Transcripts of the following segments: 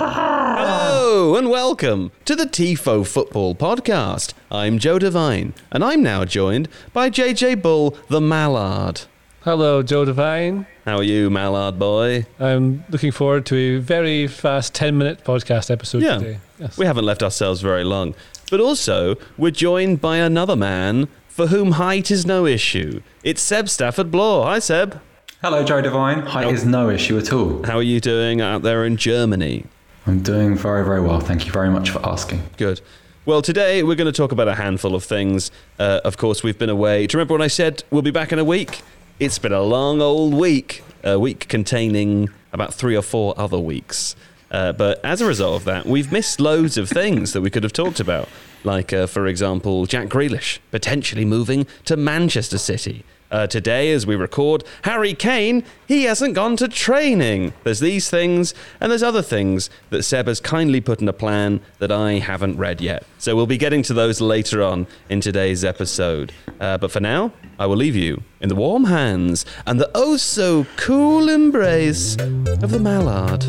Hello and welcome to the TIFO Football Podcast. I'm Joe Devine, and I'm now joined by JJ Bull, the Mallard. Hello, Joe Devine. How are you, Mallard boy? I'm looking forward to a very fast 10 minute podcast episode Yeah. today. Yes. We haven't left ourselves very long. But also, we're joined by another man for whom height is no issue. It's Seb Stafford Bloor. Hi, Seb. Hello, Joe Devine. Height is no issue at all. How are you doing out there in Germany? I'm doing very, very well. Thank you very much for asking. Good. Well, today we're going to talk about a handful of things. Uh, of course, we've been away. Do you remember when I said we'll be back in a week? It's been a long old week, a week containing about three or four other weeks. Uh, but as a result of that, we've missed loads of things that we could have talked about. Like, uh, for example, Jack Grealish potentially moving to Manchester City. Uh, today, as we record, Harry Kane, he hasn't gone to training. There's these things, and there's other things that Seb has kindly put in a plan that I haven't read yet. So we'll be getting to those later on in today's episode. Uh, but for now, I will leave you in the warm hands and the oh so cool embrace of the mallard.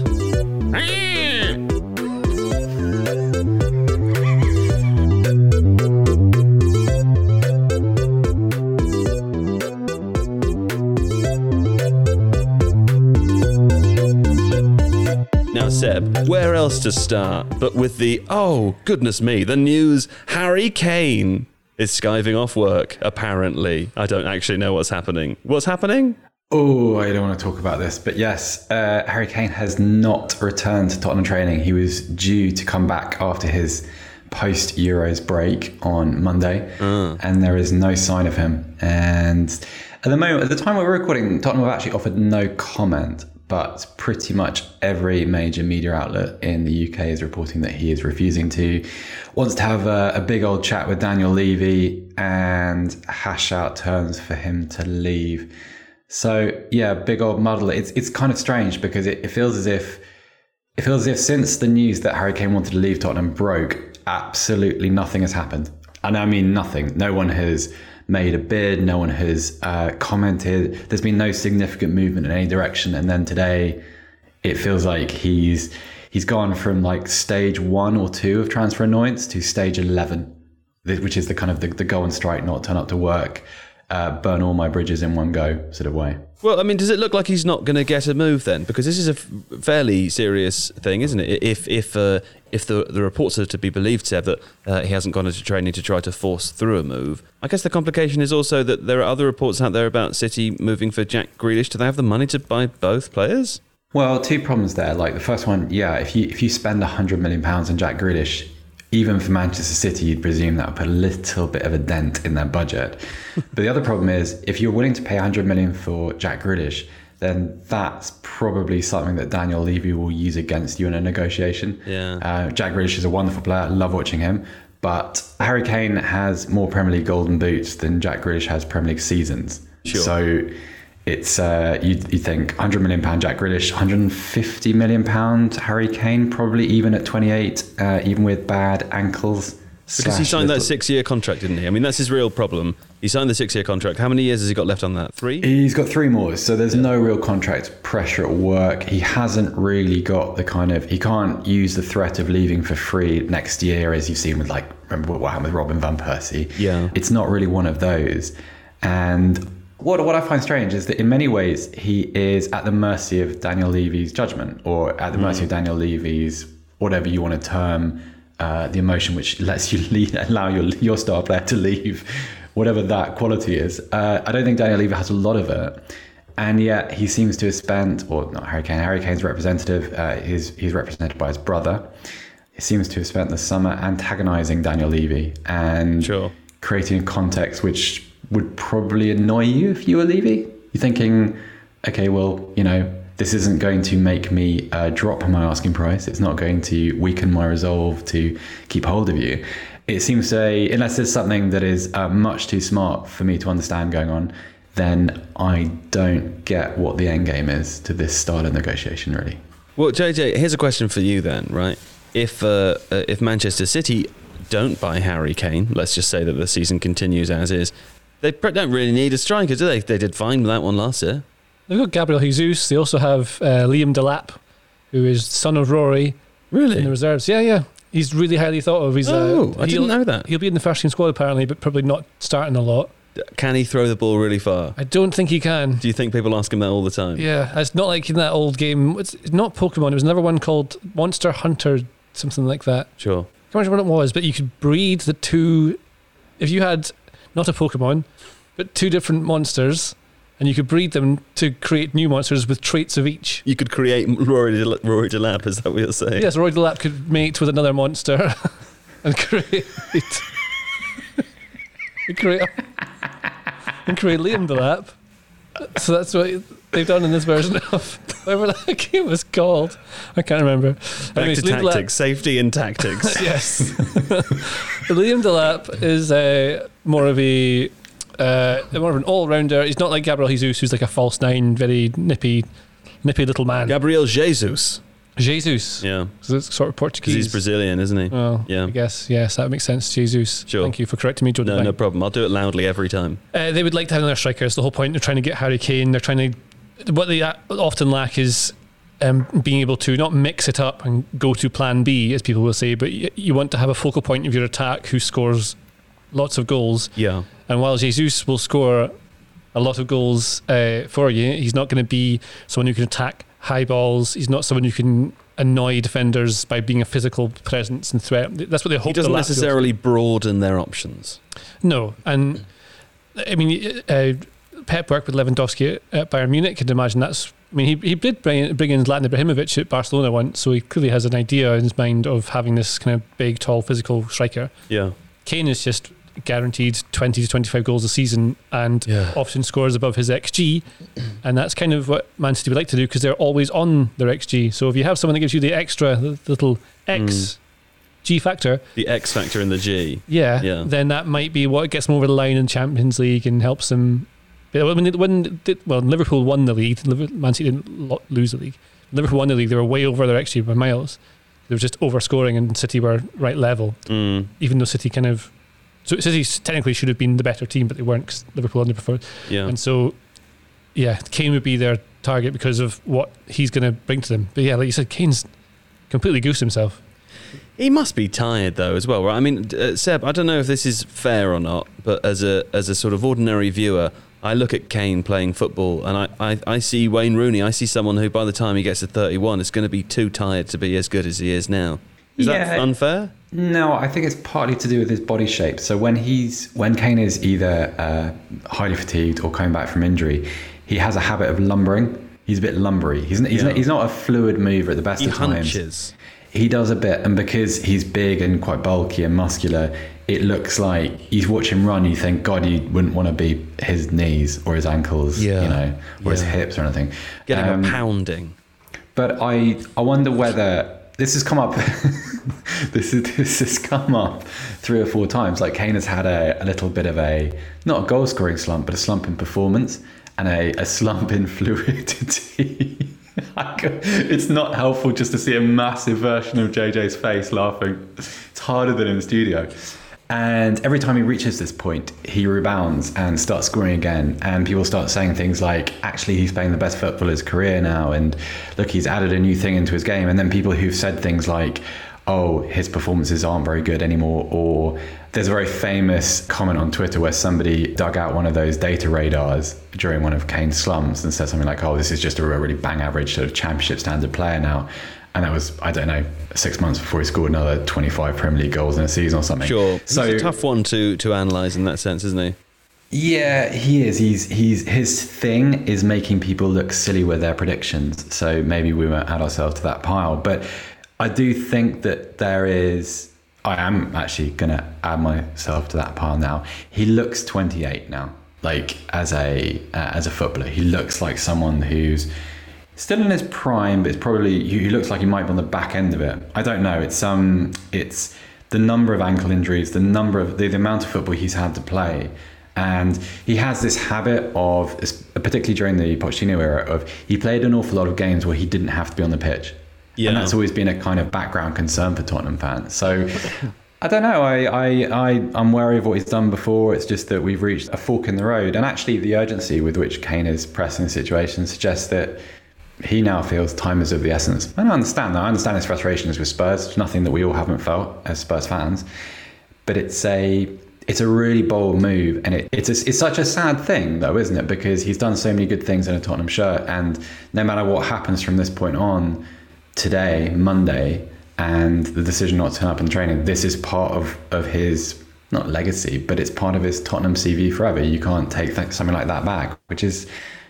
Now, Seb, where else to start but with the oh, goodness me, the news Harry Kane is skiving off work, apparently. I don't actually know what's happening. What's happening? Oh, I don't want to talk about this, but yes, uh, Harry Kane has not returned to Tottenham training. He was due to come back after his post Euros break on Monday, and there is no sign of him. And at the moment, at the time we we're recording, Tottenham have actually offered no comment. But pretty much every major media outlet in the UK is reporting that he is refusing to, wants to have a, a big old chat with Daniel Levy and hash out terms for him to leave. So yeah, big old muddle. It's it's kind of strange because it, it feels as if it feels as if since the news that Harry Kane wanted to leave Tottenham broke, absolutely nothing has happened. And I mean nothing. No one has made a bid. No one has uh, commented. There's been no significant movement in any direction. And then today, it feels like he's he's gone from like stage one or two of transfer annoyance to stage eleven, which is the kind of the, the go and strike, not turn up to work, uh, burn all my bridges in one go sort of way. Well, I mean, does it look like he's not going to get a move then? Because this is a fairly serious thing, isn't it? If if uh, if the the reports are to be believed, Seb, that uh, he hasn't gone into training to try to force through a move. I guess the complication is also that there are other reports out there about City moving for Jack Grealish. Do they have the money to buy both players? Well, two problems there. Like the first one, yeah, if you if you spend hundred million pounds on Jack Grealish, even for Manchester City, you'd presume that would put a little bit of a dent in their budget. but the other problem is, if you're willing to pay hundred million for Jack Grealish, then that's probably something that Daniel Levy will use against you in a negotiation. Yeah. Uh, Jack Grealish is a wonderful player. I love watching him. But Harry Kane has more Premier League golden boots than Jack Grealish has Premier League seasons. Sure. So it's uh, you, you think 100 million pound Jack Grealish, 150 million pound Harry Kane, probably even at 28, uh, even with bad ankles. Because he signed that six-year contract, didn't he? I mean, that's his real problem. He signed the six-year contract. How many years has he got left on that? Three. He's got three more, so there's no real contract pressure at work. He hasn't really got the kind of he can't use the threat of leaving for free next year, as you've seen with like remember what happened with Robin van Persie. Yeah. it's not really one of those. And what what I find strange is that in many ways he is at the mercy of Daniel Levy's judgment, or at the mercy of Daniel Levy's whatever you want to term uh, the emotion which lets you lead, allow your your star player to leave, whatever that quality is. Uh, I don't think Daniel Levy has a lot of it. And yet he seems to have spent, or not Harry Kane, Harry Kane's representative, uh, he's, he's represented by his brother. He seems to have spent the summer antagonizing Daniel Levy and Sure. creating a context which would probably annoy you if you were Levy. You're thinking, okay, well, you know, this isn't going to make me uh, drop my asking price. It's not going to weaken my resolve to keep hold of you. It seems to say, unless there's something that is uh, much too smart for me to understand going on, then I don't get what the end game is to this style of negotiation, really. Well, JJ, here's a question for you then, right? If uh, uh, if Manchester City don't buy Harry Kane, let's just say that the season continues as is, they don't really need a striker, do they? They did fine with that one last year. They've got Gabriel Jesus. They also have uh, Liam Delap, who is son of Rory, Really? in the reserves. Yeah, yeah. He's really highly thought of. He's Oh, uh, I didn't know that. He'll be in the first team squad apparently, but probably not starting a lot. Can he throw the ball really far? I don't think he can. Do you think people ask him that all the time? Yeah, it's not like in that old game. It's it's not Pokemon. It was another one called Monster Hunter, something like that. Sure. I can't remember what it was, but you could breed the two. If you had not a Pokemon, but two different monsters, and you could breed them to create new monsters with traits of each. You could create Rory, De, Rory DeLap, is that what you're saying? Yes, Roy Delap could mate with another monster and create and create and create Liam Delap. So that's what they've done in this version of whatever that game was called. I can't remember. Back Anyways, to Liam Delap- tactics, safety and tactics. yes. Liam Delap is a more of a uh, more of an all-rounder. He's not like Gabriel Jesus, who's like a false nine, very nippy, nippy little man. Gabriel Jesus. Jesus, Yeah. so it's sort of Because Portuguese. he's Brazilian, isn't he? Well, Yeah. I guess yes, that makes sense. Jesus, Sure. thank you for correcting me, Joe. no, Devine. no problem. I'll do it loudly every time. Uh, they would like to have another striker. It's the whole point. They're trying to get Harry Kane. They're trying to. What they often lack is um, being able to not mix it up and go to Plan B, as people will say, but y- you want to have a focal point of your attack who scores lots of goals. Yeah. And while Jesus will score a lot of goals uh, for you, he's not going to be someone who can attack high balls. He's not someone who can annoy defenders by being a physical presence and threat. That's what they hope. He doesn't necessarily broaden their options. no, and I mean, uh, Pep worked with Lewandowski at Bayern Munich. I'd imagine that's. I mean, he, he did bring, bring in Zlatan Ibrahimovic at Barcelona once, so he clearly has an idea in his mind of having this kind of big, tall, physical striker. Yeah. Kane is just guaranteed 20 to 25 goals a season and Yeah. often scores above his XG. And that's kind of what Man City would like to do because they're always on their XG. So if you have someone that gives you the extra the little X G factor, The X factor in the G. yeah, Yeah. then that might be what gets them over the line in Champions League and helps them. When, when well, Liverpool won the league. Man City didn't lose the league. Liverpool won the league. They were way over their XG by miles. They were just overscoring, and City were right level. Mm. Even though City kind of, so City technically should have been the better team, but they weren't because Liverpool underperformed. Yeah. And so, yeah, Kane would be their target because of what he's going to bring to them. But yeah, like you said, Kane's completely goosed himself. He must be tired though, as well, right? I mean, uh, Seb, I don't know if this is fair or not, but as a as a sort of ordinary viewer, I look at Kane playing football, and I, I, I see Wayne Rooney. I see someone who, by the time he gets to 31, is going to be too tired to be as good as he is now. Is that unfair? No, I think it's partly to do with his body shape. So when he's when Kane is either uh, highly fatigued or coming back from injury, he has a habit of lumbering. He's a bit lumbery. He's, he's, Yeah. not, he's not a fluid mover at the best He of times. hunches. He does a bit, and because he's big and quite bulky and muscular, it looks like you watch him run. You think, God, you wouldn't want to be his knees or his ankles, Yeah. you know, or his hips or anything. Getting Um, a pounding. but I I wonder whether this has come up. this is this has come up three or four times. Like Kane has had a, a little bit of a not a goal scoring slump, but a slump in performance and a, a slump in fluidity. It's not helpful just to see a massive version of JJ's face laughing. It's harder than in the studio. And every time he reaches this point, he rebounds and starts scoring again. And people start saying things like, actually, he's playing the best football of his career now. And look, he's added a new thing into his game. And then people who've said things like, oh, his performances aren't very good anymore. Or there's a very famous comment on Twitter where somebody dug out one of those data radars during one of Kane's slums and said something like, oh, this is just a really bang average sort of championship standard player now. And that was, I don't know, six months before he scored another 25 Premier League goals in a season or something. Sure. So He's a tough one to, to analyse in that sense, isn't he? yeah, he is. He's he's his thing is making people look silly with their predictions. So maybe we won't add ourselves to that pile. But I do think that there is. I am actually going to add myself to that pile now. He looks 28 now. Like as a uh, as a footballer, he looks like someone who's still in his prime, but it's probably he looks like he might be on the back end of it. I don't know. It's um, it's the number of ankle injuries, the number of the, the amount of football he's had to play, and he has this habit of, particularly during the Pochettino era, of he played an awful lot of games where he didn't have to be on the pitch, Yeah. and that's always been a kind of background concern for Tottenham fans. So. I don't know. I, I, I, I'm wary of what he's done before. It's just that we've reached a fork in the road. And actually, the urgency with which Kane is pressing the situation suggests that he now feels time is of the essence. And I understand that. I understand his frustrations with Spurs. It's nothing that we all haven't felt as Spurs fans. But it's a it's a really bold move, and it, it's a, it's such a sad thing, though, isn't it? Because he's done so many good things in a Tottenham shirt, and no matter what happens from this point on, today, Monday, and the decision not to turn up in training, this is part of of his not legacy, but it's part of his Tottenham CV forever. You can't take th- something like that back, which is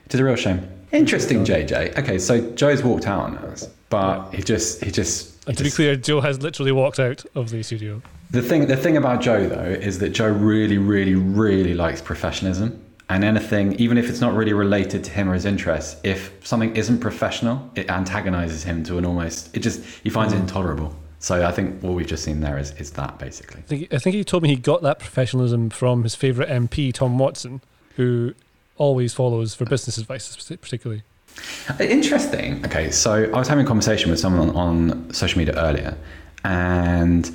which is a real shame. Interesting, JJ. Okay, so Joe's walked out on us, but he just he just. And to just, be clear, Joe has literally walked out of the studio. the thing the thing about Joe though is that Joe really, really, really likes professionalism. And anything, even if it's not really related to him or his interests, if something isn't professional, it antagonizes him to an almost. It just he finds it mm. intolerable. So I think what we've just seen there is is that basically. I think, I think he told me he got that professionalism from his favourite MP, Tom Watson, who always follows for business advice, particularly. Interesting. Okay, so I was having a conversation with someone on, on social media earlier, and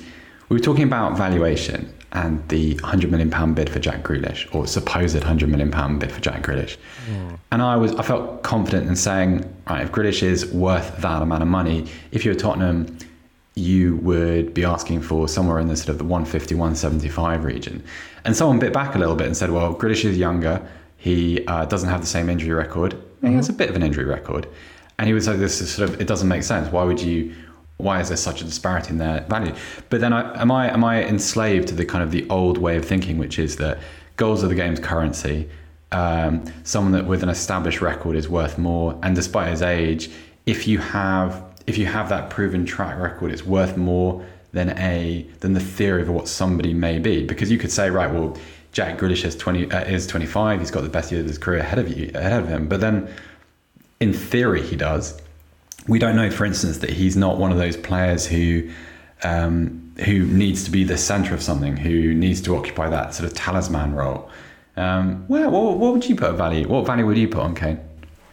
we were talking about valuation and the hundred million pound bid for Jack Grealish, or supposed hundred million pound bid for Jack Grealish. Hmm. And I was, I felt confident in saying, right, if Grealish is worth that amount of money, if you're Tottenham, you would be asking for somewhere in the sort of the 150, 175 region. And someone bit back a little bit and said, well, Grealish is younger. He uh, doesn't have the same injury record. He has a bit of an injury record. And he was like, this is sort of, it doesn't make sense. Why would you, why is there such a disparity in their value? But then I, am I, am I enslaved to the kind of the old way of thinking, which is that goals are the game's currency. Um, someone that with an established record is worth more. And despite his age, if you have if you have that proven track record, it's worth more than a than the theory of what somebody may be. Because you could say, right, well, Jack Grealish is twenty uh, is twenty five. He's got the best year of his career ahead of you ahead of him. But then, in theory, he does. We don't know, for instance, that he's not one of those players who um, who needs to be the center of something, who needs to occupy that sort of talisman role. Um, well, what, what would you put a value? What value would you put on Kane?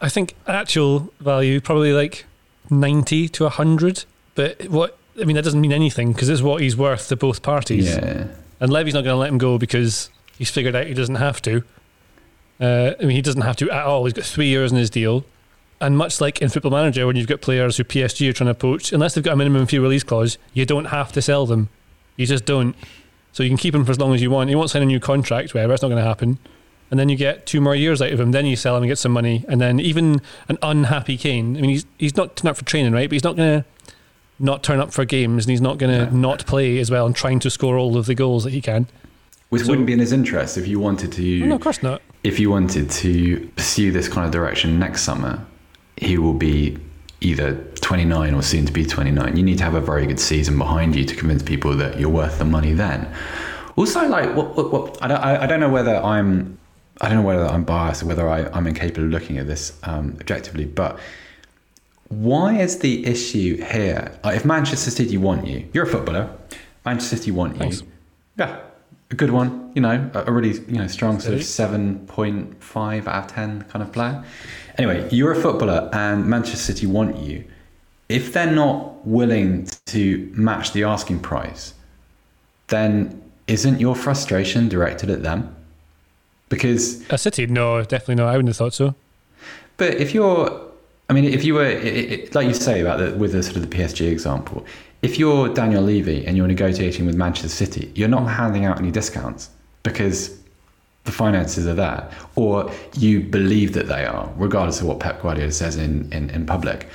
I think actual value probably like 90 to 100. But what I mean, that doesn't mean anything because it's what he's worth to both parties. Yeah. And Levy's not going to let him go because he's figured out he doesn't have to. Uh, I mean, he doesn't have to at all. He's got three years in his deal. And much like in Football Manager, when you've got players who PSG are trying to poach, unless they've got a minimum fee release clause, you don't have to sell them. You just don't. So you can keep him for as long as you want. You won't sign a new contract, whatever. It's not going to happen. And then you get two more years out of him. Then you sell him and get some money. And then even an unhappy Kane. I mean, he's he's not turning up for training, right? But he's not going to not turn up for games, and he's not going to not play as well and trying to score all of the goals that he can. Which wouldn't be in his interest if you wanted to. No, of course not. if you wanted to pursue this kind of direction next summer, he will be either 29 or soon to be 29. You need to have a very good season behind you to convince people that you're worth the money then. Also, like, what, what, what I, don't, I, I don't know whether I'm. I don't know whether I'm biased or whether I, I'm incapable of looking at this um, objectively, but why is the issue here? Like, if Manchester City want you, you're a footballer. Manchester City want Thanks. you. Yeah, a good one. You know, a, really you know strong sort of seven point five out of ten kind of player. Anyway, you're a footballer, and Manchester City want you. If they're not willing to match the asking price, then isn't your frustration directed at them? Because A City? No, definitely not. I wouldn't have thought so. but if you're, I mean, if you were, it, it, like you say about the, with the sort of the PSG example, if you're Daniel Levy and you're negotiating with Manchester City, you're not handing out any discounts because the finances are there, or you believe that they are, regardless of what Pep Guardiola says in, in, in public.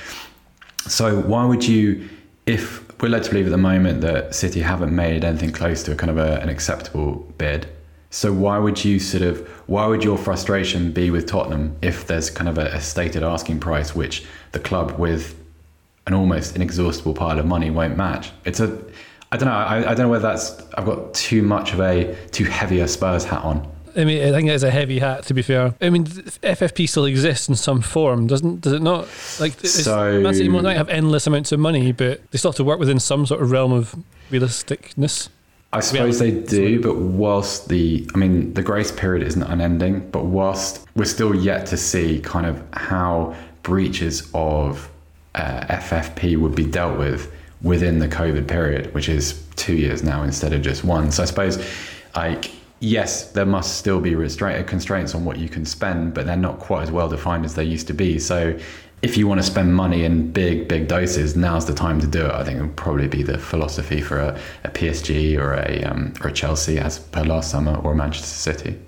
So why would you, if we're led to believe at the moment that City haven't made anything close to a kind of a, an acceptable bid, so why would you sort of, why would your frustration be with Tottenham if there's kind of a, a stated asking price which the club with an almost inexhaustible pile of money won't match? It's a, I don't know, I, I don't know whether that's, I've got too much of a, too heavy a Spurs hat on. I mean, I think it's a heavy hat. To be fair, I mean, FFP still exists in some form, doesn't? Does it not? Like, it's- So- Man City might have endless amounts of money, but they still have to work within some sort of realm of realisticness. I suppose they do, but whilst the, I mean, the grace period isn't unending, but whilst we're still yet to see kind of how breaches of uh, FFP would be dealt with within the COVID period, which is two years now instead of just one. So I suppose, like, yes, there must still be restraint constraints on what you can spend, but they're not quite as well defined as they used to be. So if you want to spend money in big, big doses, now's the time to do it. I think it would probably be the philosophy for a, a PSG or a um, or a Chelsea as per last summer or Manchester City.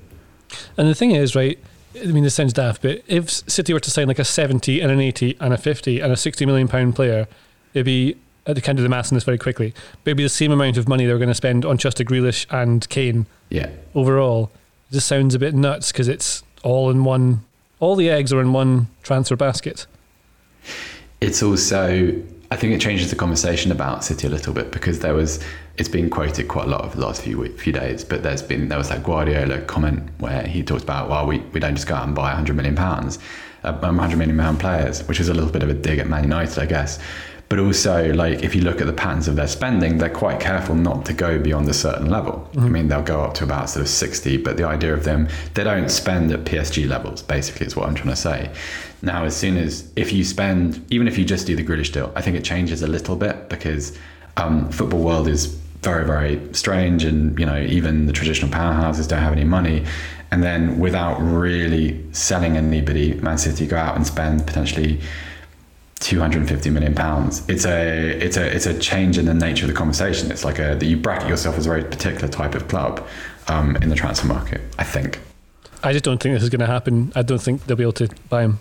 And the thing is, right? I mean, this sounds daft, but if City were to sign like a 70 and an 80 and a 50 and a 60 million pound player, it'd be, I can do the maths on this very quickly, but it'd be the same amount of money they were going to spend on just a Grealish and Kane Yeah. overall. It just sounds a bit nuts because it's all in one, all the eggs are in one transfer basket. It's also, I think it changes the conversation about City a little bit because there was, it's been quoted quite a lot over the last few week, few days, but there's been, there was that Guardiola comment where he talked about, well, we, we don't just go out and buy 100 million pounds, uh, 100 million pound players, which is a little bit of a dig at Man United, I guess. But also, like, if you look at the patterns of their spending, they're quite careful not to go beyond a certain level. I mean, they'll go up to about sort of 60, but the idea of them, they don't spend at PSG levels, basically, is what I'm trying to say. Now, as soon as, if you spend, even if you just do the Grealish deal, I think it changes a little bit because um, football world is very, very strange. And, you know, even the traditional powerhouses don't have any money. And then without really selling anybody, Man City go out and spend potentially 250 million pounds. It's a it's a it's a change in the nature of the conversation. It's like a that you bracket yourself as a very particular type of club um, in the transfer market. I think. I just don't think this is going to happen. I don't think they'll be able to buy him.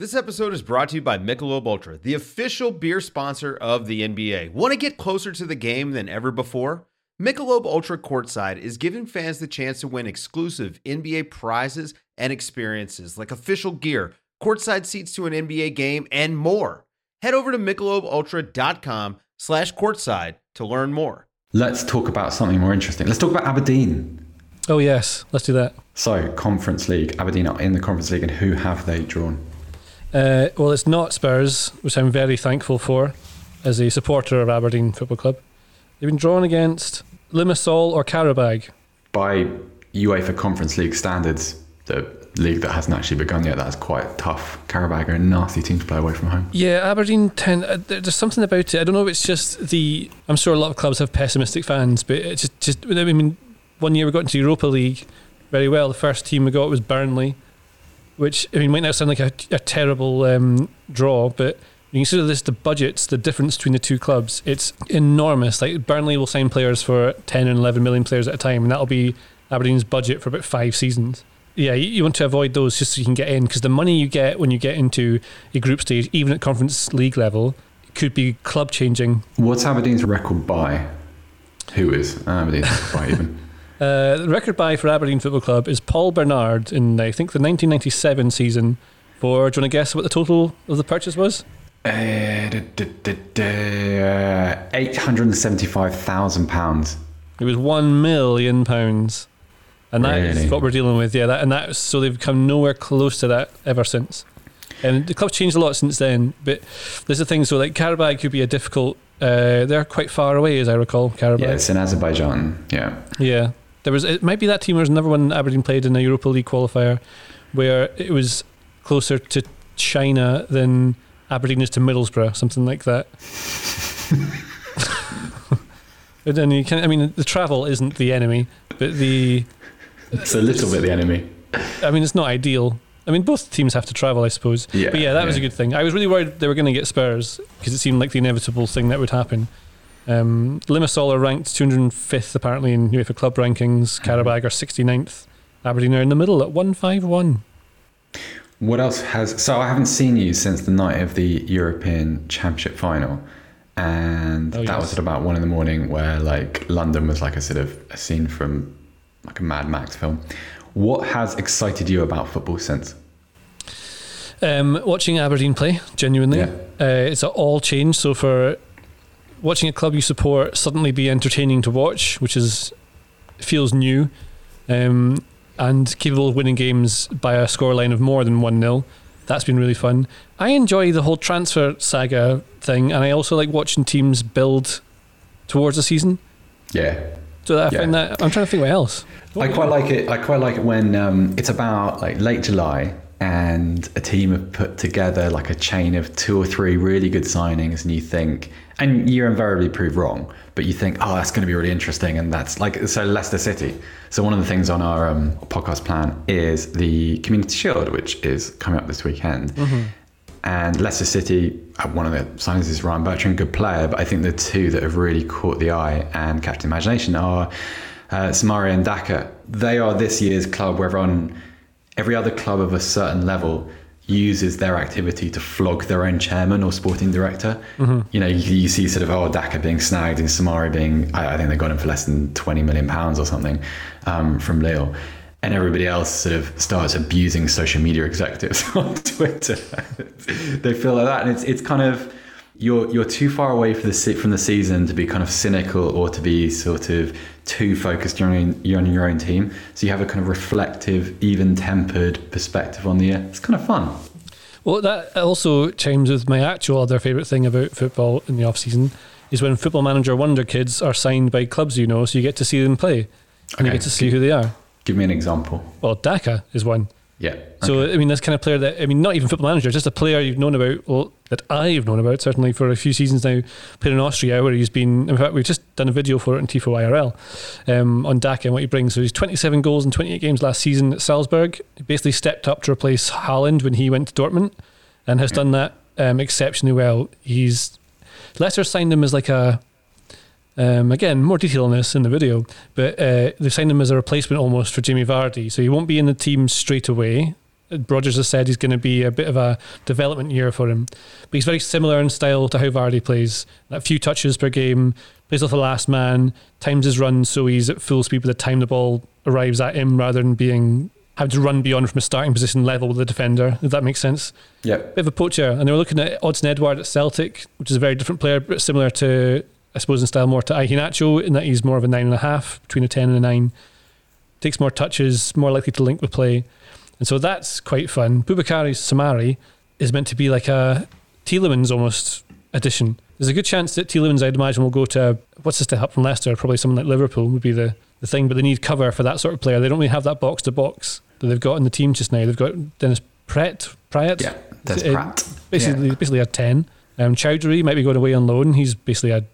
This episode is brought to you by Michelob Ultra, the official beer sponsor of the NBA. Want to get closer to the game than ever before? Michelob Ultra Courtside is giving fans the chance to win exclusive NBA prizes and experiences like official gear, courtside seats to an NBA game, and more. Head over to michelobultra.com slash courtside to learn more. Let's talk about something more interesting. Let's talk about Aberdeen. Oh, yes, let's do that. So, Conference League. Aberdeen are in the Conference League, and who have they drawn? Uh, well, it's not Spurs, which I'm very thankful for as a supporter of Aberdeen Football Club. They've been drawn against Limassol or Karabag. By UEFA Conference League standards, the league that hasn't actually begun yet, that's quite tough. Karabag are a nasty team to play away from home. Yeah, Aberdeen tend. Uh, there- there's something about it. I don't know if it's just the. I'm sure a lot of clubs have pessimistic fans, but it's just, just. I mean, one year we got into Europa League very well. The first team we got was Burnley, which I mean might not sound like a, a terrible um, draw, but when you consider this the budgets, the difference between the two clubs, it's enormous. Like Burnley will sign players for 10 and 11 million players at a time, and that'll be Aberdeen's budget for about five seasons. Yeah, you, you want to avoid those just so you can get in because the money you get when you get into a group stage, even at Conference League level, could be club changing. What's Aberdeen's record by? Who is Aberdeen's record by even? Uh, the record buy for Aberdeen Football Club is Paul Bernard in I think the 1997 season. For do you want to guess what the total of the purchase was? Uh, thousand pounds. It was one million pounds, and that is Really? what we're dealing with. Yeah, that and that so they've come nowhere close to that ever since. And the club's changed a lot since then. But there's the thing. So like Karabag could be a difficult. Uh, they're quite far away, as I recall. Karabag. Yeah, it's in Azerbaijan. Yeah, Yeah, there was. It might be that team. There was another one Aberdeen played in a Europa League qualifier, where it was closer to China than Aberdeen is to Middlesbrough, something like that. then you can. I mean, the travel isn't the enemy, but the. it's a little bit the enemy. I mean, it's not ideal. I mean, both teams have to travel, I suppose. Yeah, but yeah, that was a good thing. I was really worried they were going to get Spurs because it seemed like the inevitable thing that would happen. Um, Limassol are ranked 205th apparently in UEFA club rankings. Mm-hmm. Karabag are 69th. Aberdeen are in the middle at 151. What else has? So I haven't seen you since the night of the European Championship final, and Oh, that yes. was at about one in the morning, where like London was like a sort of a scene from like a Mad Max film. What has excited you about football since? Um, watching Aberdeen play, genuinely, Yeah. uh, it's all changed. So for watching a club you support suddenly be entertaining to watch, which is feels new, um, and capable of winning games by a scoreline of more than one 0 That's been really fun. I enjoy the whole transfer saga thing, and I also like watching teams build towards a season. Yeah. So I Yeah. find that I'm trying to think what else. I quite like it. I quite like it when um, it's about like late July and a team have put together like a chain of two or three really good signings, and you think, and you invariably prove wrong, but you think, oh, that's going to be really interesting, and that's like so Leicester City. So one of the things on our um, podcast plan is the Community Shield, which is coming up this weekend. And Leicester City, uh, one of the signings is Ryan Bertrand, good player, but I think the two that have really caught the eye and captured imagination are uh, Soumaré and Daka. They are this year's club where everyone, every other club of a certain level uses their activity to flog their own chairman or sporting director. You know, you, you see sort of, oh, Daka being snagged and Soumaré being, I, I think they got him for less than 20 million pounds or something um, from Lille and everybody else sort of starts abusing social media executives on Twitter. they feel like that, and it's it's kind of you're you're too far away from the from the season to be kind of cynical or to be sort of too focused on your own, on your own team. So you have a kind of reflective, even-tempered perspective on the year. It's kind of fun. Well, that also chimes with my actual other favourite thing about football in the off season is when Football Manager Wonder Kids are signed by clubs you know, so you get to see them play and you get to see who they are. Give me an example. Well, Daka is one. Yeah. So I mean, this kind of player that I mean, not even football manager, just a player you've known about, well, that I've known about certainly for a few seasons now. Played in Austria, where he's been. In fact, we've just done a video for it on Tifo IRL um, on Daka and what he brings. So he's 27 goals in 28 games last season at Salzburg. He basically stepped up to replace Haaland when he went to Dortmund, and has done that um, exceptionally well. He's Leicester signed him as like a um, again, more detail on this in the video, but uh, they've signed him as a replacement almost for Jamie Vardy. So he won't be in the team straight away. Rodgers has said he's going to be a bit of a development year for him. But he's very similar in style to how Vardy plays. A few touches per game, plays off the last man, times his run so he's at full speed by the time the ball arrives at him rather than being having to run beyond from a starting position level with the defender, if that makes sense Yeah. bit of a poacher. And they were looking at Odsonne Edouard at Celtic, which is a very different player, but similar to, I suppose, in style more to Iheanacho, in that he's more of a nine and a half, between a 10 and a nine. Takes more touches, more likely to link with play. And so that's quite fun. Boubakary Soumaré is meant to be like a Tielemans almost addition. There's a good chance that Tielemans, I'd imagine, will go to, what's the step up from Leicester? Probably someone like Liverpool would be the, the thing, but they need cover for that sort of player. They don't really have that box to box that they've got in the team just now. They've got Dennis Praet, Praet, Yeah. Uh, Praet. Basically, Yeah. basically a ten. Um, Choudhury might be going away on loan. He's basically a,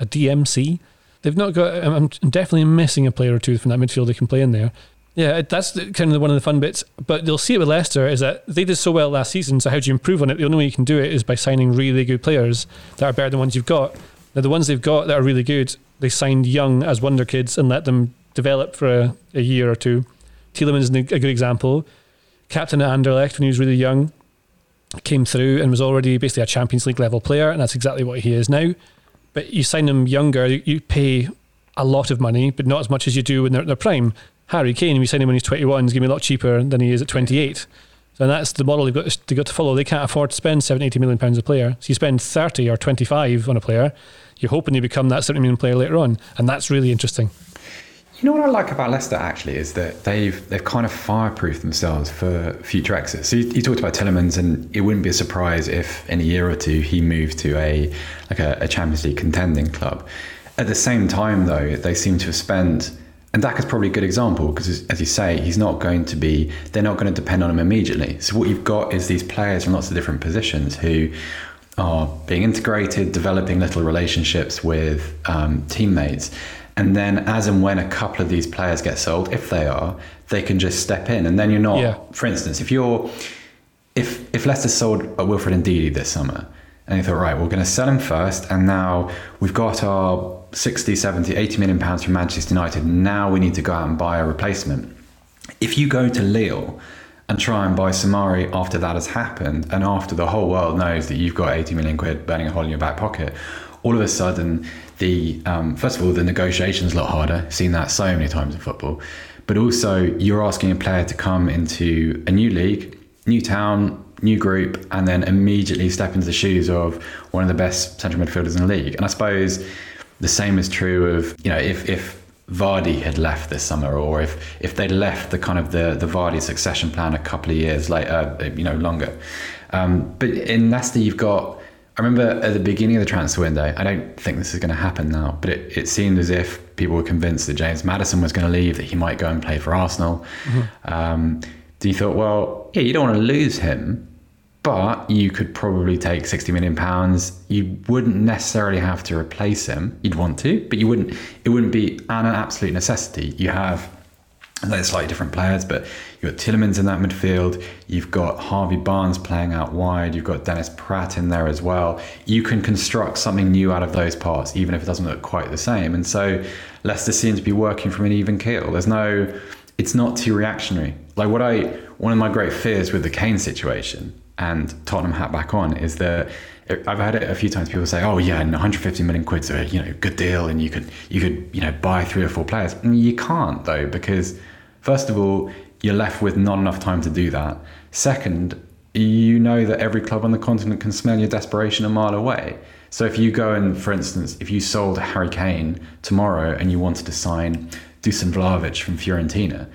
a DMC. They've not got. I'm, definitely missing a player or two from that midfield they can play in there. Yeah, that's kind of one of the fun bits. But you'll see it with Leicester is that they did so well last season. So how do you improve on it? The only way you can do it is by signing really good players that are better than ones you've got. Now the ones they've got that are really good, they signed young as wonder kids and let them develop for a, a year or two. Tielemans is a good example. Captain at Anderlecht when he was really young came through and was already basically a Champions League level player, and that's exactly what he is now. But you sign them younger, you- pay a lot of money, but not as much as you do when they're at their prime. Harry Kane, you sign him when he's 21, is going to be a lot cheaper than he is at 28. So that's the model they've got, to, they've got to follow. They can't afford to spend 70, 80 million pounds a player. So you spend 30 or 25 on a player, you're hoping they become that 70 million player later on. And that's really interesting. You know what I like about Leicester actually is that they've they've kind of fireproofed themselves for future exits. So you, you talked about Tielemans, and it wouldn't be a surprise if in a year or two he moved to a like a, a Champions League contending club. At the same time, though, they seem to have spent. And Daka's probably a good example because, as you say, he's not going to be. They're not going to depend on him immediately. So what you've got is these players from lots of different positions who are being integrated, developing little relationships with um, teammates. And then, as and when a couple of these players get sold, if they are, they can just step in. And then you're not, Yeah. for instance, if you're, if if Leicester sold uh, Wilfred Ndidi this summer, and they thought, right, we're going to sell him first, and now we've got our 60, 70, 80 million pounds from Manchester United. Now we need to go out and buy a replacement. If you go to Lille and try and buy Soumaré after that has happened, and after the whole world knows that you've got 80 million quid burning a hole in your back pocket, all of a sudden, the um, first of all, the negotiation's a lot harder. Seen that so many times in football, but also you're asking a player to come into a new league, new town, new group, and then immediately step into the shoes of one of the best central midfielders in the league. And I suppose the same is true of you know if if Vardy had left this summer, or if if they'd left the kind of the the Vardy succession plan a couple of years later, you know, longer. Um, but in Leicester, you've got. I remember at the beginning of the transfer window. I don't think this is going to happen now, but it, it seemed as if people were convinced that James Maddison was going to leave, that he might go and play for Arsenal. Mm-hmm. Um, you thought, well, yeah, you don't want to lose him, but you could probably take 60 million pounds you wouldn't necessarily have to replace him you'd want to but you wouldn't it wouldn't be an absolute necessity you have they're slightly different players, but you've got Tielemans in that midfield. You've got Harvey Barnes playing out wide. You've got Dennis Praet in there as well. You can construct something new out of those parts, even if it doesn't look quite the same. And so Leicester seems to be working from an even keel. There's no, it's not too reactionary. Like what I, one of my great fears with the Kane situation and Tottenham hat back on is that I've had it a few times. People say, "Oh yeah, and 150 million quid's a you know good deal, and you could you could you know buy three or four players." And you can't though because first of all, you're left with not enough time to do that. Second, you know that every club on the continent can smell your desperation a mile away. So if you go and, for instance, if you sold Harry Kane tomorrow and you wanted to sign Dusan Vlahovic from Fiorentina,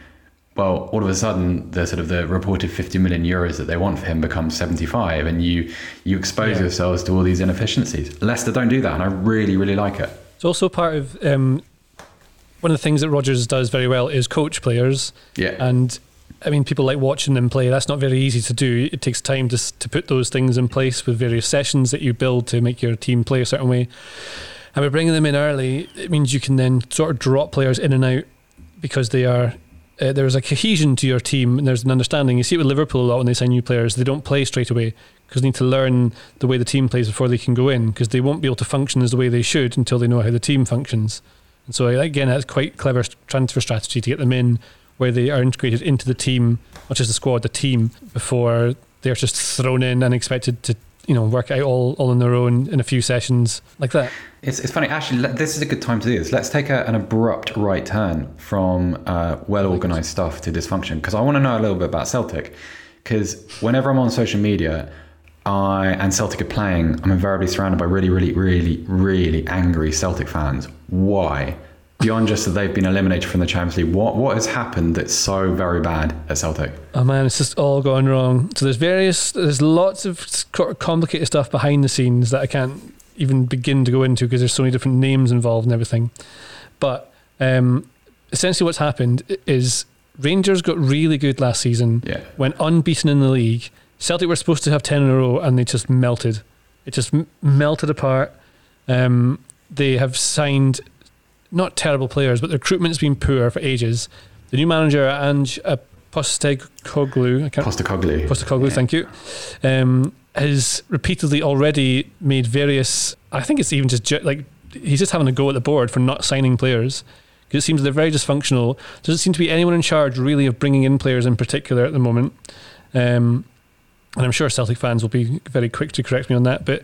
well, all of a sudden, the sort of the reported 50 million euros that they want for him becomes 75, and you you expose yeah. yourselves to all these inefficiencies. Leicester don't do that, and I really, really like it. It's also part of um, one of the things that Rodgers does very well is coach players. Yeah, and I mean, people like watching them play. That's not very easy to do. It takes time to to put those things in place with various sessions that you build to make your team play a certain way. And by bringing them in early, it means you can then sort of drop players in and out because they are uh, there's a cohesion to your team and there's an understanding. You see it with Liverpool a lot when they sign new players. They don't play straight away because they need to learn the way the team plays before they can go in because they won't be able to function as the way they should until they know how the team functions. And so again, that's quite clever transfer strategy to get them in where they are integrated into the team, not just the squad, the team, before they're just thrown in and expected to you know work out all, all on their own in a few sessions like that. It's, it's funny actually. This is a good time to do this. Let's take a, an abrupt right turn from uh, well organized stuff to dysfunction because I want to know a little bit about Celtic. Because whenever I'm on social media, I and Celtic are playing, I'm invariably surrounded by really, really, really, really angry Celtic fans. Why? beyond just that they've been eliminated from the Champions League, what what has happened that's so very bad at Celtic? Oh man, it's just all gone wrong. So there's various, there's lots of complicated stuff behind the scenes that I can't even begin to go into because there's so many different names involved and everything. But um, essentially, what's happened is Rangers got really good last season, yeah. went unbeaten in the league. Celtic were supposed to have ten in a row, and they just melted. It just m- melted apart. Um, they have signed not terrible players, but the recruitment's been poor for ages. The new manager, Ange uh, Postecoglou, I can't, Postecoglou, Postecoglou, yeah. thank you, um, has repeatedly already made various. I think it's even just like he's just having a go at the board for not signing players because it seems they're very dysfunctional. There doesn't seem to be anyone in charge really of bringing in players in particular at the moment. Um, and I'm sure Celtic fans will be very quick to correct me on that. But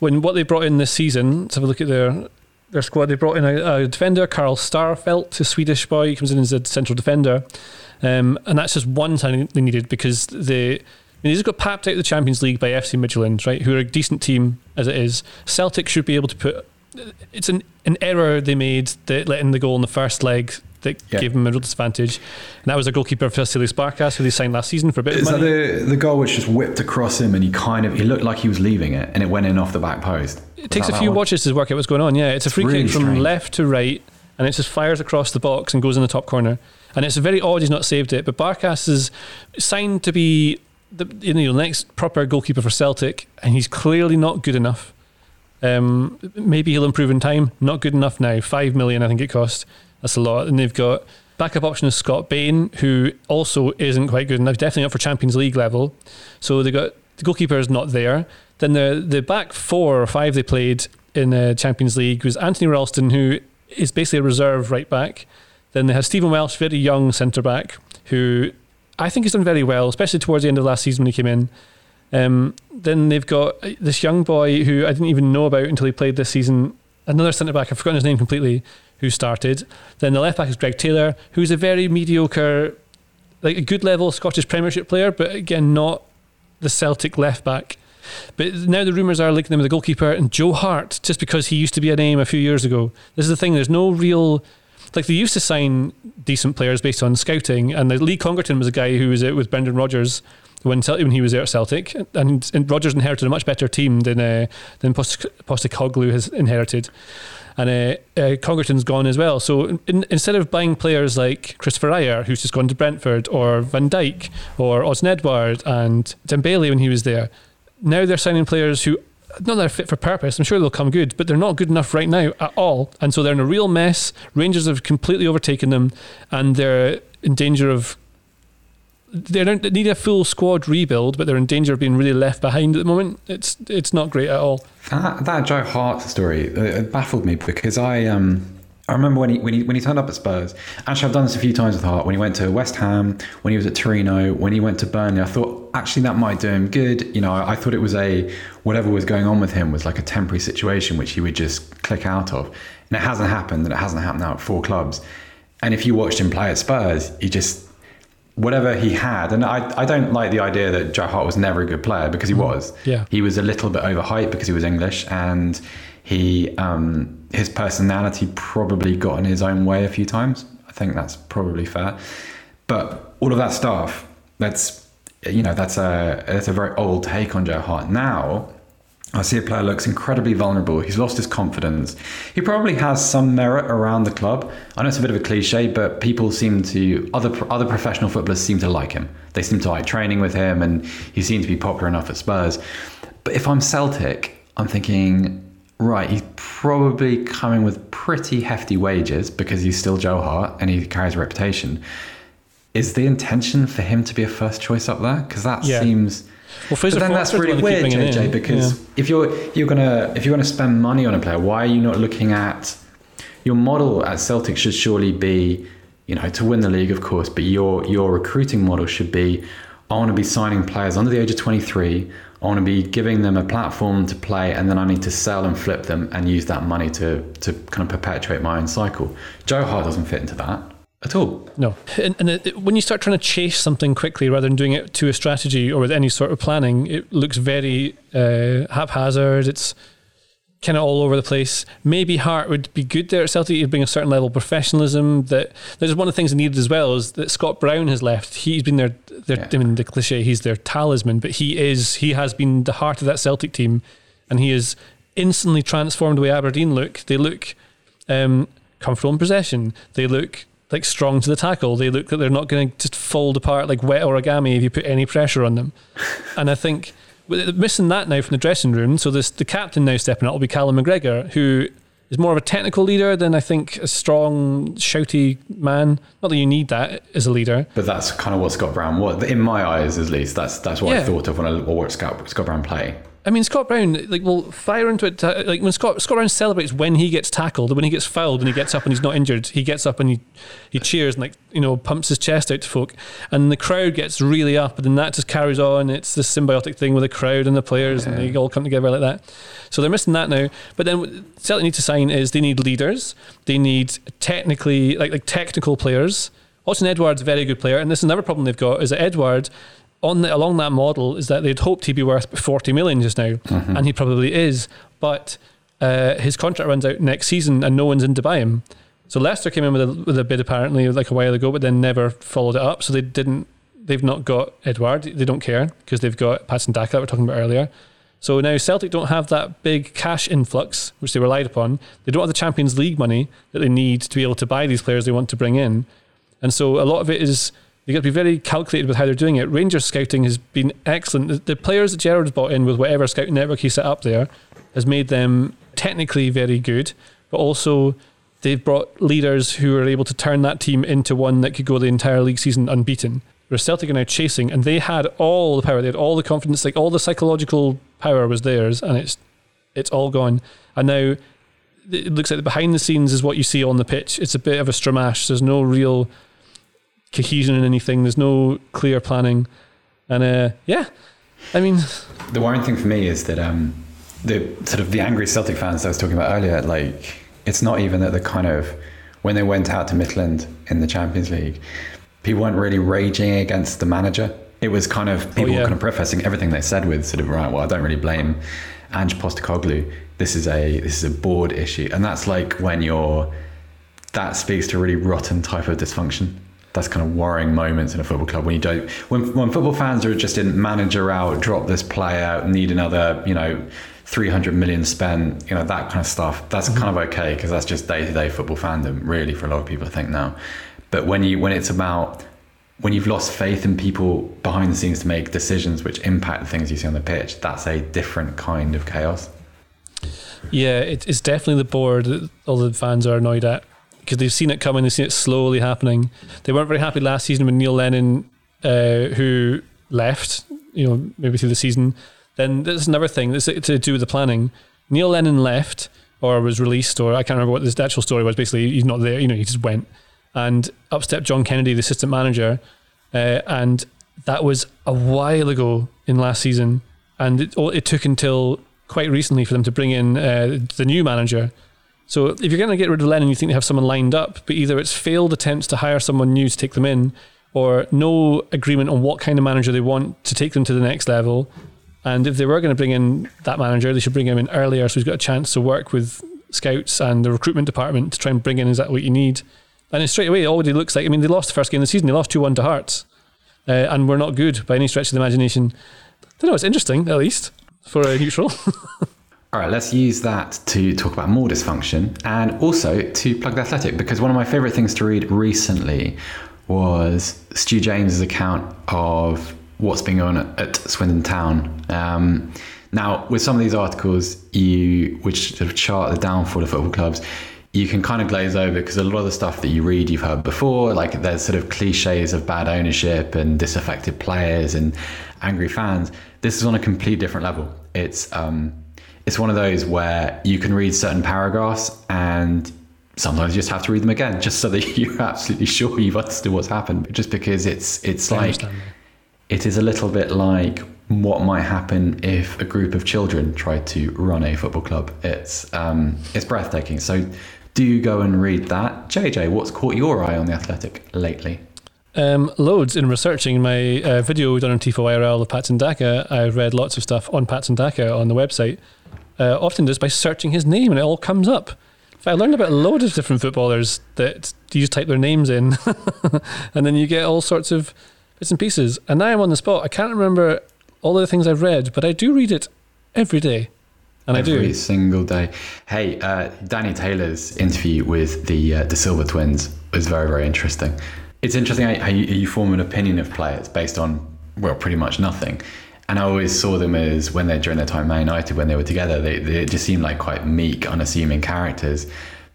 when what they brought in this season, let's have a look at their their squad. They brought in a, a defender, Carl Starfelt, a Swedish boy. He comes in as a central defender. Um, and that's just one signing they needed because they. I mean, they just got papped out of the Champions League by FC Midtjylland, right? Who are a decent team as it is. Celtic should be able to put. It's an, an error they made that letting the goal in the first leg that yeah. gave him a real disadvantage. And that was a goalkeeper Vasilis Barkas, who they signed last season for a bit Is of money. that the, the goal which just whipped across him and he kind of he looked like he was leaving it and it went in off the back post? It takes a few one? watches to work out what's going on. Yeah, it's a free really kick from strange. left to right and it just fires across the box and goes in the top corner. And it's very odd he's not saved it. But Barkas is signed to be the you know, next proper goalkeeper for Celtic, and he's clearly not good enough. Um, maybe he'll improve in time. Not good enough now. Five million, I think it cost. That's a lot. And they've got backup option of Scott Bain, who also isn't quite good enough, definitely not for Champions League level. So they got the goalkeeper is not there. Then the the back four or five they played in the Champions League was Anthony Ralston, who is basically a reserve right back. Then they have Stephen Welsh, very young centre back, who I think has done very well, especially towards the end of last season when he came in. Um, then they've got this young boy who I didn't even know about until he played this season. Another centre back, I've forgotten his name completely, who started. Then the left back is Greg Taylor, who's a very mediocre, like a good level Scottish Premiership player, but again, not the Celtic left back. But now the rumours are linking him with the goalkeeper and Joe Hart, just because he used to be a name a few years ago. This is the thing, there's no real like they used to sign decent players based on scouting, and Lee Congerton was a guy who was out with Brendan Rodgers when when he was there at Celtic, and, and Rodgers inherited a much better team than uh, than Post- Postecoglou has inherited, and uh, uh, Congerton's gone as well. So in, instead of buying players like Kristoffer Ajer, who's just gone to Brentford, or Van Dijk, or Odsonne Edouard and Dembele when he was there, now they're signing players who not that are fit for purpose. I'm sure they'll come good, but they're not good enough right now at all. And so they're in a real mess. Rangers have completely overtaken them, and they're in danger of. They don't need a full squad rebuild, but they're in danger of being really left behind at the moment. It's it's not great at all. That, that Joe Hart story baffled me because I um I remember when he when he when he turned up at Spurs. Actually, I've done this a few times with Hart. When he went to West Ham, when he was at Torino, when he went to Burnley, I thought actually that might do him good. You know, I, I thought it was a whatever was going on with him was like a temporary situation which he would just click out of. And it hasn't happened, and it hasn't happened now at four clubs. And if you watched him play at Spurs, he just whatever he had, and I, I don't like the idea that Joe Hart was never a good player because he was. Yeah. He was a little bit overhyped because he was English and he um, his personality probably got in his own way a few times. I think that's probably fair. But all of that stuff, that's you know, that's a that's a very old take on Joe Hart. Now I see a player looks incredibly vulnerable. He's lost his confidence. He probably has some merit around the club. I know it's a bit of a cliche, but people seem to other other professional footballers seem to like him. They seem to like training with him, and he seems to be popular enough at Spurs. But if I'm Celtic, I'm thinking Right, he's probably coming with pretty hefty wages because he's still Joe Hart and he carries a reputation. Is the intention for him to be a first choice up there? Because that Yeah. seems. Well, but then that's really weird, JJ. Because Yeah. if you're you're gonna if you're gonna spend money on a player, why are you not looking at your model at Celtic? Should surely be, you know, to win the league, of course. But your your recruiting model should be, I want to be signing players under the age of 23. I want to be giving them a platform to play, and then I need to sell and flip them and use that money to to kind of perpetuate my own cycle. Joe Hart doesn't fit into that at all. No, and, and it, when you start trying to chase something quickly rather than doing it to a strategy or with any sort of planning, it looks very uh, haphazard. It's kind of all over the place. Maybe Hart would be good there at Celtic. He'd bring a certain level of professionalism. That there's one of the things needed as well is that Scott Brown has left. He's been their, their Yeah. I mean the cliche. He's their talisman, but he is he has been the heart of that Celtic team, and he is instantly transformed the way Aberdeen look. They look um, comfortable in possession. They look like strong to the tackle. They look like they're not going to just fold apart like wet origami if you put any pressure on them. and I think missing that now from the dressing room. So this the captain now stepping up will be Callum McGregor, who is more of a technical leader than I think a strong, shouty man. Not that you need that as a leader. But that's kind of what Scott Brown was, in my eyes, at least. That's that's what I thought of when I watched Scott, Scott Brown play. I mean, Scott Brown, like, will fire into it. Like when Scott Scott Brown celebrates when he gets tackled, when he gets fouled, and he gets up and he's not injured, he gets up and he he cheers and like you know pumps his chest out to folk, and the crowd gets really up, and then that just carries on. It's this symbiotic thing with the crowd and the players, and they all come together like that. So they're missing that now. But then what Celtic need to sign is they need leaders, they need technically like like technical players. Odsonne Edouard's a very good player, and this is another problem they've got is that Edouard on the, along that model is that they'd hoped he'd be worth 40 million just now, and he probably is. But uh, his contract runs out next season, and no one's in to buy him. So Leicester came in with a, with a bid apparently like a while ago, but then never followed it up. So they didn't. They've not got Edouard. They don't care because they've got Patson Daka that we were talking about earlier. So now Celtic don't have that big cash influx which they relied upon. They don't have the Champions League money that they need to be able to buy these players they want to bring in. And so a lot of it is they got to be very calculated with how they're doing it. Rangers scouting has been excellent. The, players that Gerrard's brought in with whatever scouting network he set up there has made them technically very good, but also they've brought leaders who are able to turn that team into one that could go the entire league season unbeaten. Whereas Celtic are now chasing, and they had all the power, they had all the confidence, like all the psychological power was theirs, and it's it's all gone. And now it looks like the behind the scenes is what you see on the pitch. It's a bit of a stramash. There's no real cohesion in anything. There's no clear planning, and uh, yeah, I mean, The worrying thing for me is that um, the sort of the angry Celtic fans I was talking about earlier, like it's not even that the kind of when they went out to Midtjylland in the Champions League, people weren't really raging against the manager. It was kind of people yeah. kind of prefacing everything they said with sort of right. Well, I don't really blame Ange Postecoglou. This is a this is a board issue, and that's like when you're that speaks to a really rotten type of dysfunction. That's kind of worrying moments in a football club when you don't when when football fans are just in manager out, drop this player, need another, you know, 300 million spent, you know, that kind of stuff. That's mm-hmm. kind of okay because that's just day-to-day football fandom really for a lot of people I think now. But when you when it's about when you've lost faith in people behind the scenes to make decisions which impact the things you see on the pitch, that's a different kind of chaos. Yeah, it, it's definitely the board that all the fans are annoyed at because they've seen it coming, they've seen it slowly happening. They weren't very happy last season when Neil Lennon, uh, who left, you know, maybe through the season. Then there's another thing that's to do with the planning. Neil Lennon left or was released, or I can't remember what the actual story was. Basically, he's not there. You know, he just went, and up stepped John Kennedy, the assistant manager, uh, and that was a while ago in last season, and it, it took until quite recently for them to bring in uh, the new manager. So if you're going to get rid of Lennon, you think they have someone lined up, but either it's failed attempts to hire someone new to take them in, or no agreement on what kind of manager they want to take them to the next level. And if they were going to bring in that manager, they should bring him in earlier so he's got a chance to work with scouts and the recruitment department to try and bring in exactly what you need. And straight away, it already looks like I mean, they lost the first game of the season, they lost 2 1 to Hearts, uh, and we're not good by any stretch of the imagination. I don't know, it's interesting, at least, for a neutral. All right, let's use that to talk about more dysfunction and also to plug the athletic because one of my favorite things to read recently was Stu James's account of what's been going on at Swindon Town. Um, now, with some of these articles, you which sort of chart the downfall of football clubs, you can kind of glaze over because a lot of the stuff that you read you've heard before. Like there's sort of cliches of bad ownership and disaffected players and angry fans. This is on a complete different level. It's um, it's one of those where you can read certain paragraphs and sometimes you just have to read them again just so that you're absolutely sure you've understood what's happened. Just because it's it's like it is a little bit like what might happen if a group of children tried to run a football club. It's um, it's breathtaking. So do go and read that. Jj what's caught your eye on the athletic lately? Um, loads. In researching my uh, video done on Tifo IRL of Patson Daka. I've read lots of stuff on Patson Daka on the website uh, often just by searching his name and it all comes up. I learned about a load of different footballers that you just type their names in and then you get all sorts of bits and pieces. And now I'm on the spot. I can't remember all the things I've read, but I do read it every day. And every I do. Every single day. Hey, uh, Danny Taylor's interview with the uh, Da Silva twins was very, very interesting. It's interesting how you, how you form an opinion of players based on, well, pretty much nothing. And I always saw them as when they're during their time at Man United, when they were together, they, they just seemed like quite meek, unassuming characters.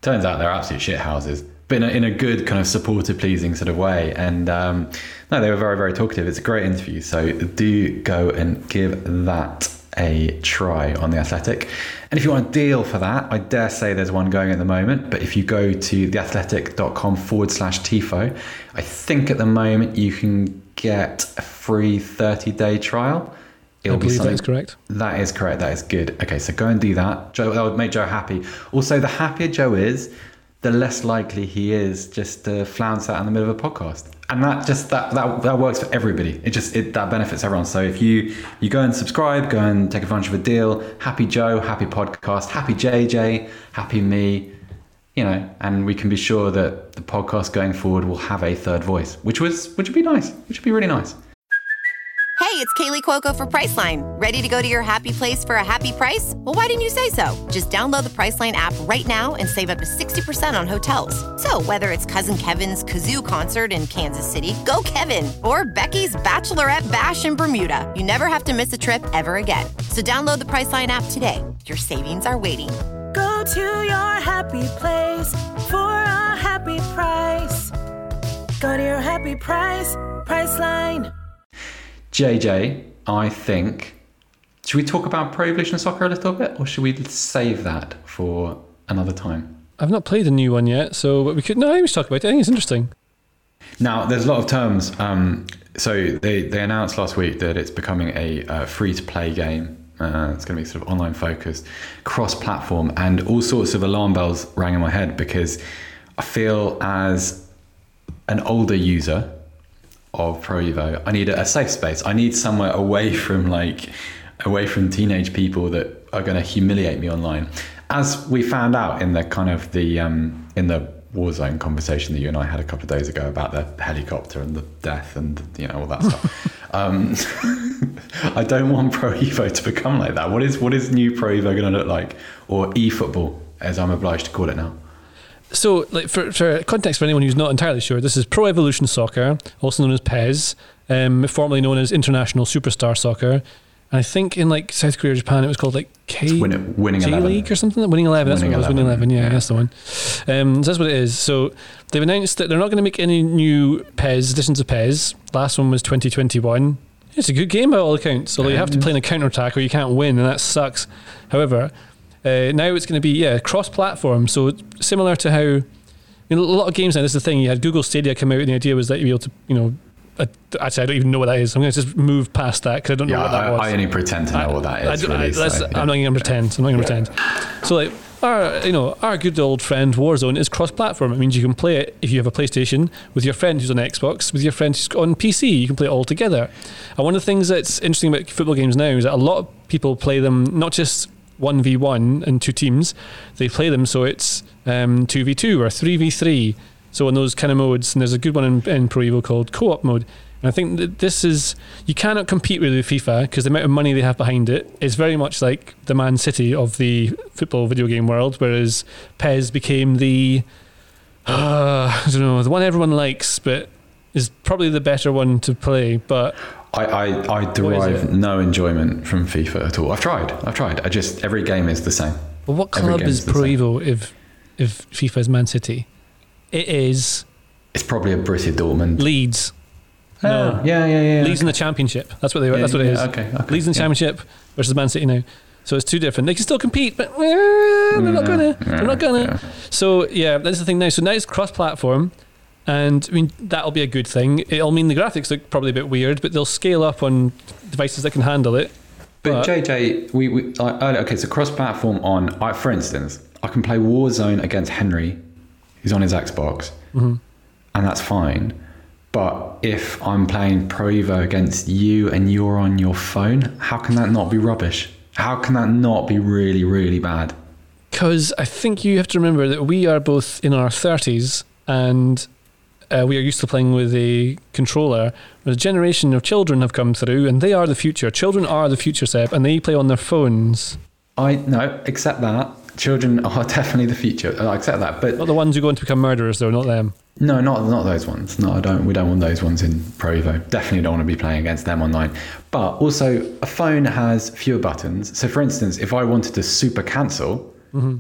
Turns out they're absolute shithouses, but in a, in a good kind of supportive, pleasing sort of way. And um, no, they were very, very talkative. It's a great interview. So do go and give that a try on the Athletic. And if you want a deal for that, I dare say there's one going at the moment. But if you go to theathletic.com forward slash TIFO, I think at the moment you can get a free 30 day trial. It'll I believe that is correct. That is correct. That is good. Okay, so go and do that. Joe, that would make Joe happy. Also, the happier Joe is, the less likely he is just to flounce out in the middle of a podcast. And that just that that, that works for everybody. It just it that benefits everyone. So if you you go and subscribe, go and take advantage of a deal. Happy Joe, happy podcast, happy JJ, happy me you know, and we can be sure that the podcast going forward will have a third voice, which was which would be nice, which would be really nice. Hey, it's Kaley Cuoco for Priceline. Ready to go to your happy place for a happy price? Well, why didn't you say so? Just download the Priceline app right now and save up to 60% on hotels. So, whether it's Cousin Kevin's Kazoo concert in Kansas City, go Kevin, or Becky's Bachelorette Bash in Bermuda, you never have to miss a trip ever again. So, download the Priceline app today. Your savings are waiting to your happy place for a happy price. Go to your happy price, Priceline. JJ, I think. Should we talk about Pro Evolution Soccer a little bit, or should we save that for another time? I've not played a new one yet, so but we could. No, I should talk about it. I think it's interesting. Now, there's a lot of terms. Um, so they, they announced last week that it's becoming a uh, free to play game uh, it's going to be sort of online focused, cross platform, and all sorts of alarm bells rang in my head because I feel as an older user of Pro Evo, I need a, a safe space. I need somewhere away from like away from teenage people that are going to humiliate me online. As we found out in the kind of the um, in the Warzone conversation that you and I had a couple of days ago about the helicopter and the death and you know all that stuff. um, I don't want Pro Evo to become like that. What is what is new Pro Evo going to look like, or eFootball, as I'm obliged to call it now? So, like for, for context for anyone who's not entirely sure, this is Pro Evolution Soccer, also known as PES, um, formerly known as International Superstar Soccer. And I think in like South Korea or Japan, it was called like K Win- winning J 11. League or something. Winning Eleven. That's Winning what it was. Winning 11, Eleven. Yeah, yeah. that's the one. Um, so that's what it is. So they've announced that they're not going to make any new PES editions of PES. Last one was 2021. It's a good game by all accounts. Although you have to play in a counter attack or you can't win, and that sucks. However, uh, now it's going to be yeah cross-platform. So similar to how you know, a lot of games now. This is the thing. You had Google Stadia come out, and the idea was that you'd be able to, you know, uh, actually I don't even know what that is. I'm going to just move past that because I don't know what that I, was. I only pretend to know what that is. I- I- really, let's- so, yeah. I'm not going to pretend. I'm not going to pretend. So like our, you know, our good old friend Warzone is cross-platform. It means you can play it if you have a PlayStation with your friend who's on Xbox, with your friend who's on PC. You can play it all together. And one of the things that's interesting about football games now is that a lot of people play them not just one v one and two teams. They play them so it's um, two v two or three v three. So in those kind of modes, and there's a good one in, in Pro Evo called co-op mode. And I think that this is you cannot compete really with FIFA because the amount of money they have behind it is very much like the Man City of the football video game world, whereas PES became the uh, I don't know the one everyone likes, but is probably the better one to play. But I, I, I derive no enjoyment from FIFA at all. I've tried. I've tried. I just every game is the same. but what club is the Pro. Evo if if FIFA is Man City? It is It's probably a Borussia Dortmund. Leeds. Ah, No. yeah, yeah, yeah. Leeds in the championship. That's what they. Yeah, that's what it yeah, is. okay, okay, Leeds in the yeah. championship versus Man City now. So it's two different. They can still compete, but eh, they're not gonna. They're not gonna. Yeah. So yeah, that's the thing now. So now it's cross-platform, and I mean that'll be a good thing. It'll mean the graphics look probably a bit weird, but they'll scale up on devices that can handle it. But, But- JJ, we, we like, earlier, okay, so cross-platform on, I, for instance, I can play Warzone against Henry, who's on his Xbox, Mm-hmm. and that's fine. But if I'm playing Pro Evo against you and you're on your phone, how can that not be rubbish? How can that not be really, really bad? Because I think you have to remember that we are both in our 30s and uh, we are used to playing with a controller. But a generation of children have come through and they are the future. Children are the future, Seb, and they play on their phones. I no, accept that. Children are definitely the future. I accept that, but Not the ones who go on to become murderers, though, not them. No, not not those ones. No, I don't. We don't want those ones in Pro Evo. Definitely don't want to be playing against them online. But also, a phone has fewer buttons. So, for instance, if I wanted to super cancel,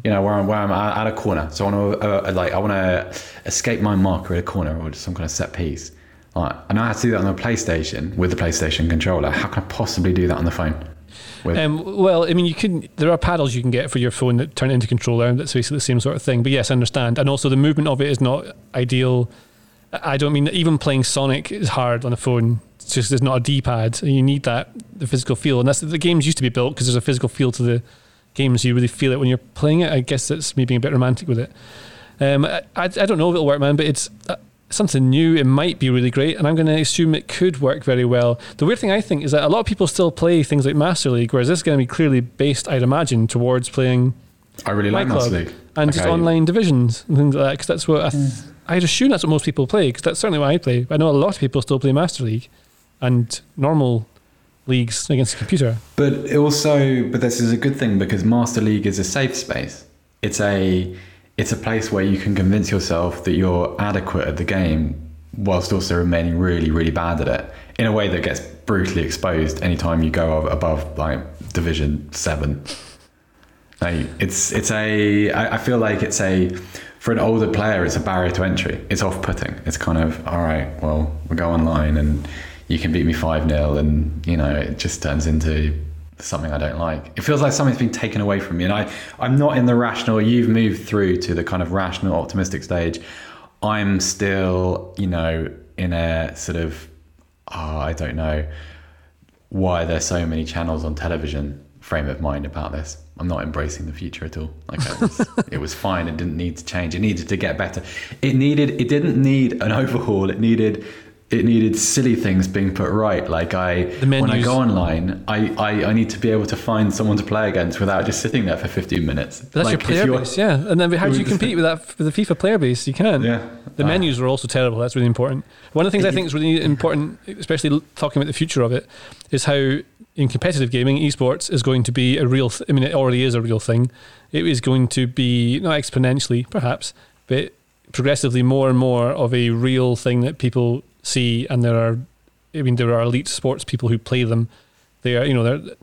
you know, where I'm where I'm at, a corner, so I want to uh, like I want to escape my marker at a corner or some kind of set piece. Like, I know how to do that on the PlayStation with the PlayStation controller. How can I possibly do that on the phone? With, Um, well, I mean, you can. There are paddles you can get for your phone that turn it into controller. And that's basically the same sort of thing. But yes, I understand. And also, the movement of it is not ideal. I don't mean even playing Sonic is hard on a phone. It's just there's not a D-pad. You need that the physical feel, and that's the games used to be built because there's a physical feel to the games. You really feel it when you're playing it. I guess that's me being a bit romantic with it. Um, I I don't know if it'll work, man, but it's. Something new, it might be really great, and I'm going to assume it could work very well. The weird thing I think is that a lot of people still play things like Master League, whereas this is going to be clearly based, I'd imagine, towards playing I really my like club Master League. and just online divisions and things like that. Because that's what I th- mm. I'd assume that's what most people play. Because that's certainly what I play. I know a lot of people still play Master League and normal leagues against the computer. But also, but this is a good thing because Master League is a safe space. It's a, it's a place where you can convince yourself that you're adequate at the game, whilst also remaining really, really bad at it in a way that gets brutally exposed anytime you go above like Division Seven. Like, it's it's a. I, I feel like it's a. For an older player, it's a barrier to entry. It's off-putting. It's kind of all right. Well, we'll go online and you can beat me five 0 and you know it just turns into something I don't like. It feels like something's been taken away from me, and I I'm not in the rational. You've moved through to the kind of rational, optimistic stage. I'm still, you know, in a sort of, oh, I don't know why there's so many channels on television frame of mind about this. I'm not embracing the future at all. Like was, it was fine. It didn't need to change. It needed to get better. It needed. It didn't need an overhaul. It needed it needed silly things being put right. Like I, when I go online, I, I, I need to be able to find someone to play against without just sitting there for 15 minutes. But that's like your player base, yeah. And then how do you compete with that with the FIFA player base? You can't. Yeah. The Ah. menus are also terrible. That's really important. One of the things I think is really important, especially talking about the future of it, is how in competitive gaming, esports is going to be a real. Th- I mean, it already is a real thing. It is going to be not exponentially, perhaps, but progressively more and more of a real thing that people see. And there are, I mean, there are elite sports people who play them. They are, you know, they're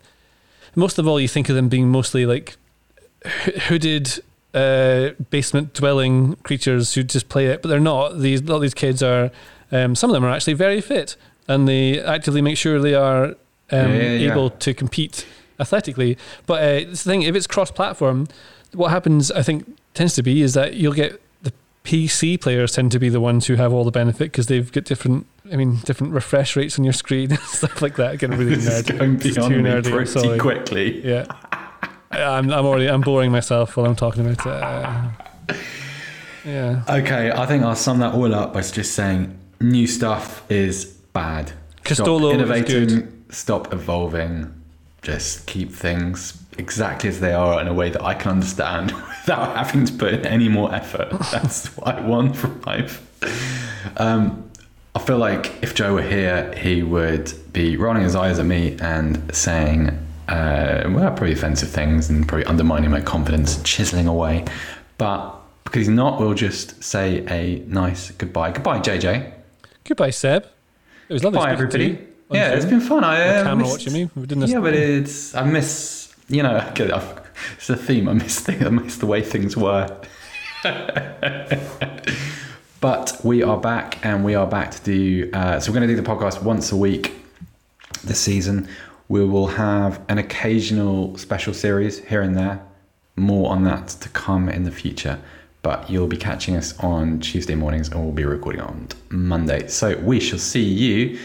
most of all you think of them being mostly like hooded uh, basement dwelling creatures who just play it, but they're not. These a lot of these kids are. Um, some of them are actually very fit, and they actively make sure they are um, Yeah, yeah, yeah. able to compete athletically. But uh, it's the thing, if it's cross-platform, what happens, I think, tends to be is that you'll get PC players tend to be the ones who have all the benefit because they've got different. I mean, different refresh rates on your screen and stuff like that. Getting really nerdy. going beyond too nerdy, pretty sorry. quickly. Yeah. I'm, I'm already I'm boring myself while I'm talking about it. Uh, yeah. Okay, I think I'll sum that all up by just saying new stuff is bad. Castolo stop innovating, stop evolving, just keep things exactly as they are in a way that I can understand without having to put in any more effort. That's what I want from life. Um, I feel like if Joe were here, he would be rolling his eyes at me and saying, uh, well, probably offensive things and probably undermining my confidence, chiseling away. But because he's not, we'll just say a nice goodbye. Goodbye, JJ. Goodbye, Seb. It was lovely. Bye, speaking to everybody. you Yeah, Zoom. it's been fun. I The uh, camera missed- watching me. We're doing this. Yeah, but it's I miss you know okay, it's a theme. I miss. I miss the way things were. but we are back, and we are back to do. Uh, so we're going to do the podcast once a week this season. We will have an occasional special series here and there. More on that to come in the future. But you'll be catching us on Tuesday mornings, and we'll be recording on Monday. So we shall see you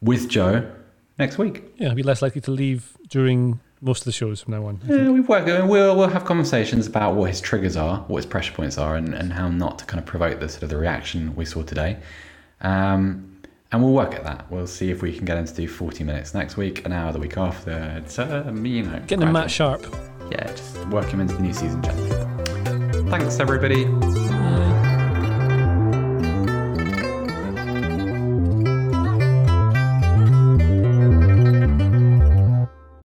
with Joe next week. yeah, I'll be less likely to leave during most of the shows from now on. Yeah, we work. I mean, We'll we'll have conversations about what his triggers are, what his pressure points are, and, and how not to kind of provoke the sort of the reaction we saw today. Um, and we'll work at that. We'll see if we can get him to do forty minutes next week, an hour the week after. It's uh, you know Getting gradual. Matt Sharp. Yeah, just work him into the new season. Thanks, everybody.